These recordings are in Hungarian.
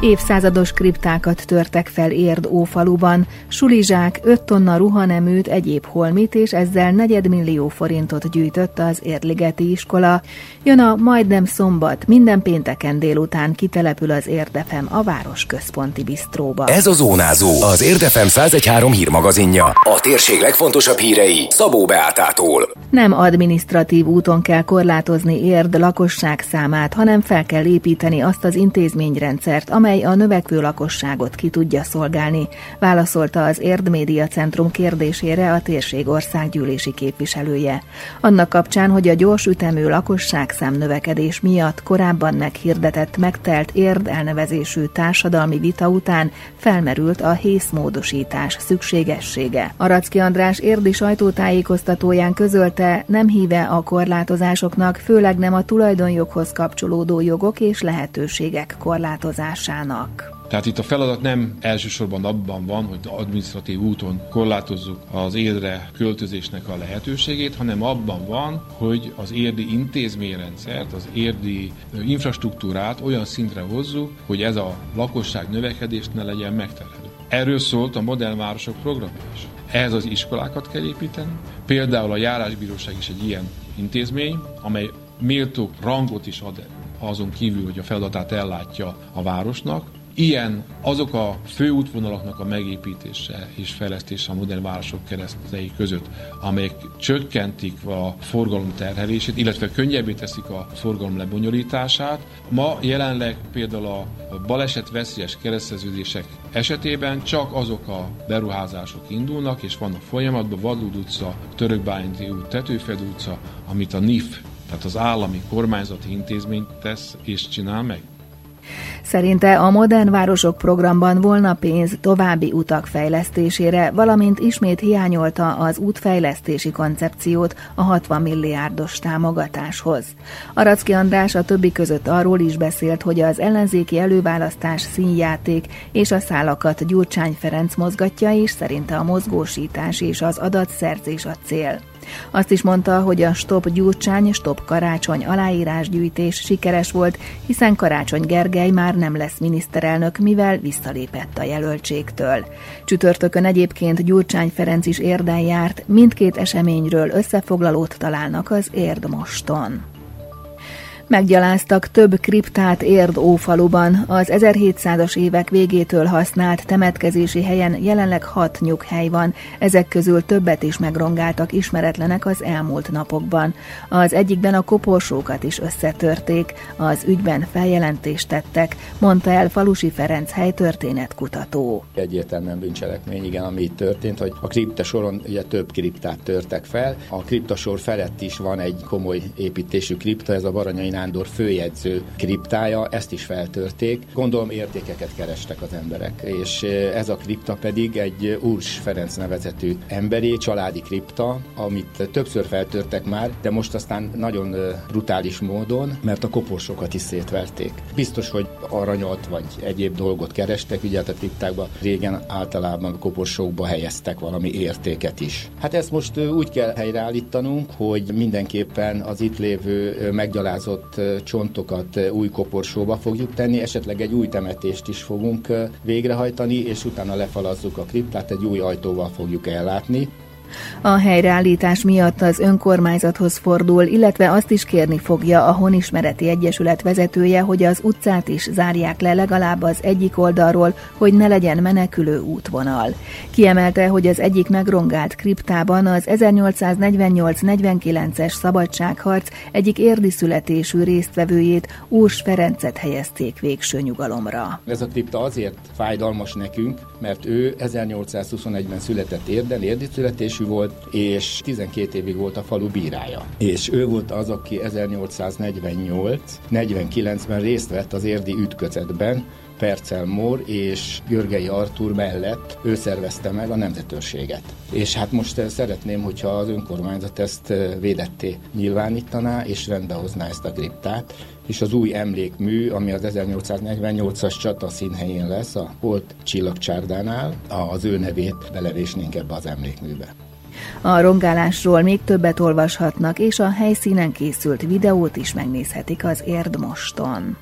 Évszázados kriptákat törtek fel Érd ófaluban, sulizsák, 5 tonna ruhaneműt, egyéb holmit, és ezzel negyedmillió forintot gyűjtött az Érdligeti iskola. Jön a majdnem szombat, minden pénteken délután kitelepül az Érdefem a város központi bisztróba. Ez a Zónázó, az Érdefem 113 hírmagazinja. A térség legfontosabb hírei Szabó Beátától. Nem administratív úton kell korlátozni Érd lakosság számát, hanem fel kell építeni azt az intézményrendszert, amely amely a növekvő lakosságot ki tudja szolgálni, válaszolta az Érd Média Centrum kérdésére a térség országgyűlési képviselője. Annak kapcsán, hogy a gyors ütemű lakosságszám növekedés miatt korábban meghirdetett megtelt Érd elnevezésű társadalmi vita után felmerült a hészmódosítás szükségessége. Aracki András érdi sajtótájékoztatóján közölte, nem híve a korlátozásoknak, főleg nem a tulajdonjoghoz kapcsolódó jogok és lehetőségek korlátozásának munkának. Tehát itt a feladat nem elsősorban abban van, hogy administratív úton korlátozzuk az érdre költözésnek a lehetőségét, hanem abban van, hogy az érdi intézményrendszert, az érdi infrastruktúrát olyan szintre hozzuk, hogy ez a lakosság növekedést ne legyen megterhelő. Erről szólt a modern városok programja is. Ehhez az iskolákat kell építeni. Például a járásbíróság is egy ilyen intézmény, amely méltó rangot is ad azon kívül, hogy a feladatát ellátja a városnak. Ilyen azok a főútvonalaknak a megépítése és fejlesztése a modern városok keresztei között, amelyek csökkentik a forgalom terhelését, illetve könnyebbé teszik a forgalom lebonyolítását. Ma jelenleg például a baleset veszélyes kereszteződések esetében csak azok a beruházások indulnak, és vannak folyamatban, Vadlud utca, Törökbányi út, Tetőfed utca, amit a NIF tehát az állami kormányzati intézmény tesz és csinál meg. Szerinte a Modern Városok programban volna pénz további utak fejlesztésére, valamint ismét hiányolta az útfejlesztési koncepciót a 60 milliárdos támogatáshoz. Aracki András a többi között arról is beszélt, hogy az ellenzéki előválasztás színjáték és a szálakat Gyurcsány Ferenc mozgatja, és szerinte a mozgósítás és az adatszerzés a cél. Azt is mondta, hogy a Stop Gyurcsány, Stop Karácsony aláírásgyűjtés sikeres volt, hiszen Karácsony Gergely már nem lesz miniszterelnök, mivel visszalépett a jelöltségtől. Csütörtökön egyébként Gyurcsány Ferenc is érden járt, mindkét eseményről összefoglalót találnak az Érdmoston. Meggyaláztak több kriptát Érd ófaluban. Az 1700-as évek végétől használt temetkezési helyen jelenleg hat nyughely van, ezek közül többet is megrongáltak ismeretlenek az elmúlt napokban. Az egyikben a koporsókat is összetörték, az ügyben feljelentést tettek, mondta el Falusi Ferenc helytörténet kutató. Egyértelműen bűncselekmény, igen, ami itt történt, hogy a kripta soron ugye több kriptát törtek fel. A kriptasor felett is van egy komoly építésű kripta, ez a Baranyai Nándor főjegyző kriptája, ezt is feltörték. Gondolom értékeket kerestek az emberek, és ez a kripta pedig egy Urs Ferenc nevezetű emberi, családi kripta, amit többször feltörtek már, de most aztán nagyon brutális módon, mert a koporsokat is szétverték. Biztos, hogy aranyat vagy egyéb dolgot kerestek, ugye hát a kriptákban régen általában a koporsókba helyeztek valami értéket is. Hát ezt most úgy kell helyreállítanunk, hogy mindenképpen az itt lévő meggyalázott kivágott csontokat új koporsóba fogjuk tenni, esetleg egy új temetést is fogunk végrehajtani, és utána lefalazzuk a kriptát, egy új ajtóval fogjuk ellátni. A helyreállítás miatt az önkormányzathoz fordul, illetve azt is kérni fogja a Honismereti Egyesület vezetője, hogy az utcát is zárják le legalább az egyik oldalról, hogy ne legyen menekülő útvonal. Kiemelte, hogy az egyik megrongált kriptában az 1848-49-es szabadságharc egyik érdi születésű résztvevőjét, Úrs Ferencet helyezték végső nyugalomra. Ez a kripta azért fájdalmas nekünk, mert ő 1821-ben született érden, érdi születés születésű volt, és 12 évig volt a falu bírája. És ő volt az, aki 1848-49-ben részt vett az érdi ütközetben, Percel Mór és Görgei Artúr mellett ő szervezte meg a nemzetőrséget. És hát most eh, szeretném, hogyha az önkormányzat ezt eh, védetté nyilvánítaná, és rendbehozná ezt a kriptát, és az új emlékmű, ami az 1848-as csata színhelyén lesz, a Holt csillagcsárdánál, az ő nevét belevésnénk ebbe az emlékműbe. A rongálásról még többet olvashatnak, és a helyszínen készült videót is megnézhetik az Érdmoston.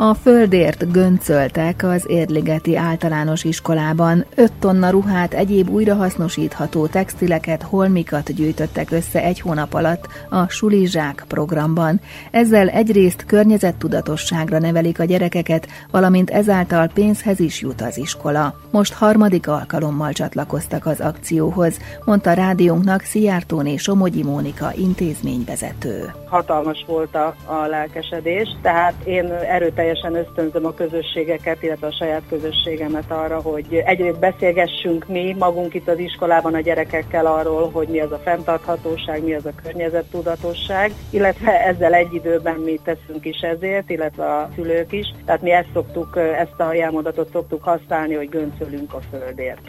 A földért göncöltek az Érligeti általános iskolában. 5 tonna ruhát, egyéb újrahasznosítható textileket, holmikat gyűjtöttek össze egy hónap alatt a Sulizsák programban. Ezzel egyrészt környezettudatosságra nevelik a gyerekeket, valamint ezáltal pénzhez is jut az iskola. Most harmadik alkalommal csatlakoztak az akcióhoz, mondta rádiónknak Szijjártóné Somogyi Mónika intézményvezető. Hatalmas volt a, a lelkesedés, tehát én erőteljesen teljesen ösztönzöm a közösségeket, illetve a saját közösségemet arra, hogy egyrészt beszélgessünk mi magunk itt az iskolában a gyerekekkel arról, hogy mi az a fenntarthatóság, mi az a környezettudatosság, illetve ezzel egy időben mi teszünk is ezért, illetve a szülők is. Tehát mi ezt szoktuk, ezt a jelmondatot szoktuk használni, hogy göncölünk a földért.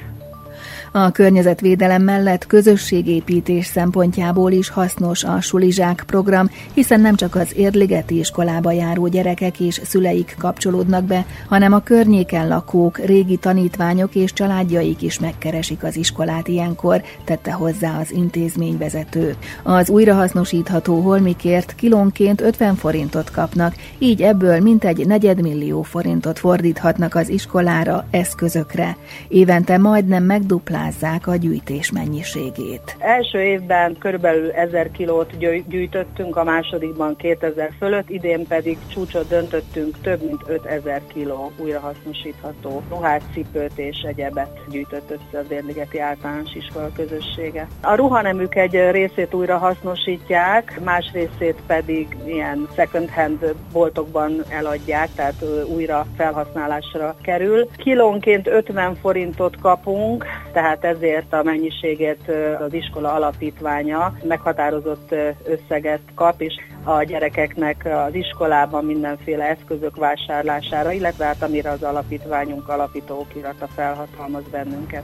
A környezetvédelem mellett közösségépítés szempontjából is hasznos a Sulizsák program, hiszen nem csak az érligeti iskolába járó gyerekek és szüleik kapcsolódnak be, hanem a környéken lakók, régi tanítványok és családjaik is megkeresik az iskolát ilyenkor, tette hozzá az intézményvezető. Az újrahasznosítható holmikért kilónként 50 forintot kapnak, így ebből mintegy negyedmillió forintot fordíthatnak az iskolára, eszközökre. Évente majdnem megduplál számlázzák a gyűjtés mennyiségét. Első évben körülbelül 1000 kilót gyűjtöttünk, a másodikban 2000 fölött, idén pedig csúcsot döntöttünk, több mint 5000 kiló újrahasznosítható ruhát, cipőt és egyebet gyűjtött össze az Érligeti Általános Iskola közössége. A ruhanemük egy részét újra hasznosítják, más részét pedig ilyen second hand boltokban eladják, tehát újra felhasználásra kerül. Kilónként 50 forintot kapunk, tehát ezért a mennyiségét az iskola alapítványa meghatározott összeget kap, és a gyerekeknek az iskolában mindenféle eszközök vásárlására, illetve hát amire az alapítványunk alapító okirata felhatalmaz bennünket.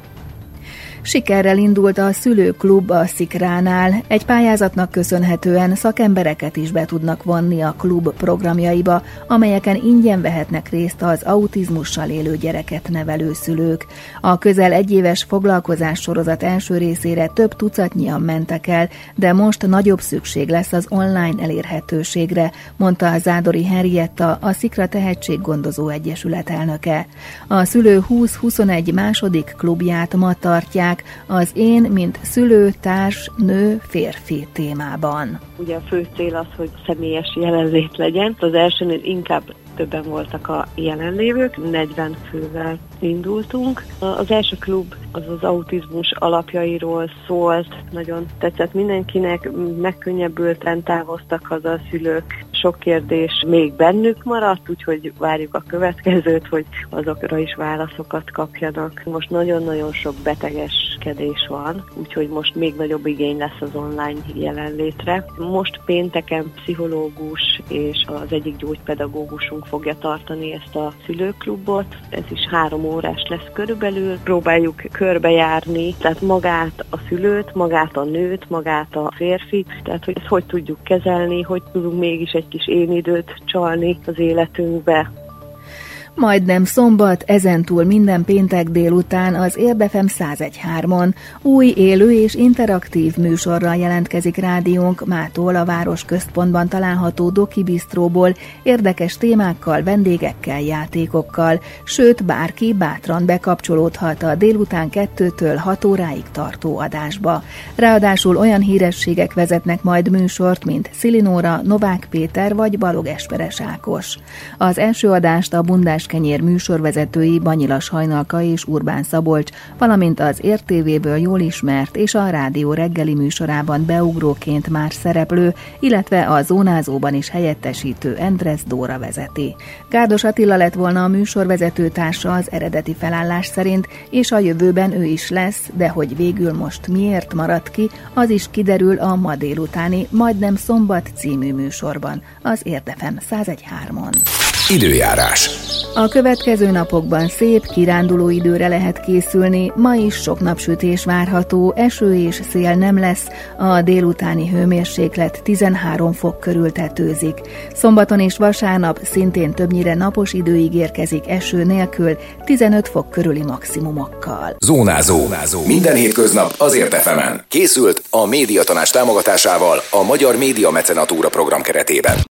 Sikerrel indult a szülőklub a Szikránál. Egy pályázatnak köszönhetően szakembereket is be tudnak vonni a klub programjaiba, amelyeken ingyen vehetnek részt az autizmussal élő gyereket nevelő szülők. A közel egyéves foglalkozás sorozat első részére több tucatnyian mentek el, de most nagyobb szükség lesz az online elérhetőségre, mondta a Zádori Henrietta, a Szikra Tehetséggondozó Egyesület elnöke. A szülő 20-21 második klubját ma tartják, az én, mint szülő, társ, nő, férfi témában. Ugye a fő cél az, hogy személyes jelenlét legyen. Az elsőnél inkább többen voltak a jelenlévők, 40 fővel indultunk. Az első klub az az autizmus alapjairól szólt, nagyon tetszett mindenkinek, megkönnyebbülten távoztak haza a szülők, sok kérdés még bennük maradt, úgyhogy várjuk a következőt, hogy azokra is válaszokat kapjanak. Most nagyon-nagyon sok betegeskedés van, úgyhogy most még nagyobb igény lesz az online jelenlétre. Most pénteken pszichológus és az egyik gyógypedagógusunk fogja tartani ezt a szülőklubot. Ez is három órás lesz körülbelül. Próbáljuk körbejárni, tehát magát a szülőt, magát a nőt, magát a férfit, tehát hogy ezt hogy tudjuk kezelni, hogy tudunk mégis egy kis én időt csalni az életünkbe. Majdnem szombat, ezentúl minden péntek délután az Érdefem 101.3-on új, élő és interaktív műsorral jelentkezik rádiónk mától a város központban található Doki Bistróból érdekes témákkal, vendégekkel, játékokkal, sőt bárki bátran bekapcsolódhat a délután kettőtől 6 óráig tartó adásba. Ráadásul olyan hírességek vezetnek majd műsort, mint Szilinóra, Novák Péter vagy Balog Esperes Ákos. Az első adást a Bundás Kenyér műsorvezetői Banyilas Hajnalka és Urbán Szabolcs, valamint az értévéből jól ismert és a rádió reggeli műsorában beugróként már szereplő, illetve a zónázóban is helyettesítő Endres Dóra vezeti. Gárdos Attila lett volna a műsorvezető társa az eredeti felállás szerint, és a jövőben ő is lesz, de hogy végül most miért maradt ki, az is kiderül a ma délutáni Majdnem Szombat című műsorban, az Érdefem 101.3-on. Időjárás. A következő napokban szép, kiránduló időre lehet készülni, ma is sok napsütés várható, eső és szél nem lesz, a délutáni hőmérséklet 13 fok körül tetőzik. Szombaton és vasárnap szintén többnyire napos idő ígérkezik eső nélkül, 15 fok körüli maximumokkal. Zónázó. Zónázó. Minden hétköznap azért efemen. Készült a médiatanás támogatásával a Magyar Média Mecenatúra program keretében.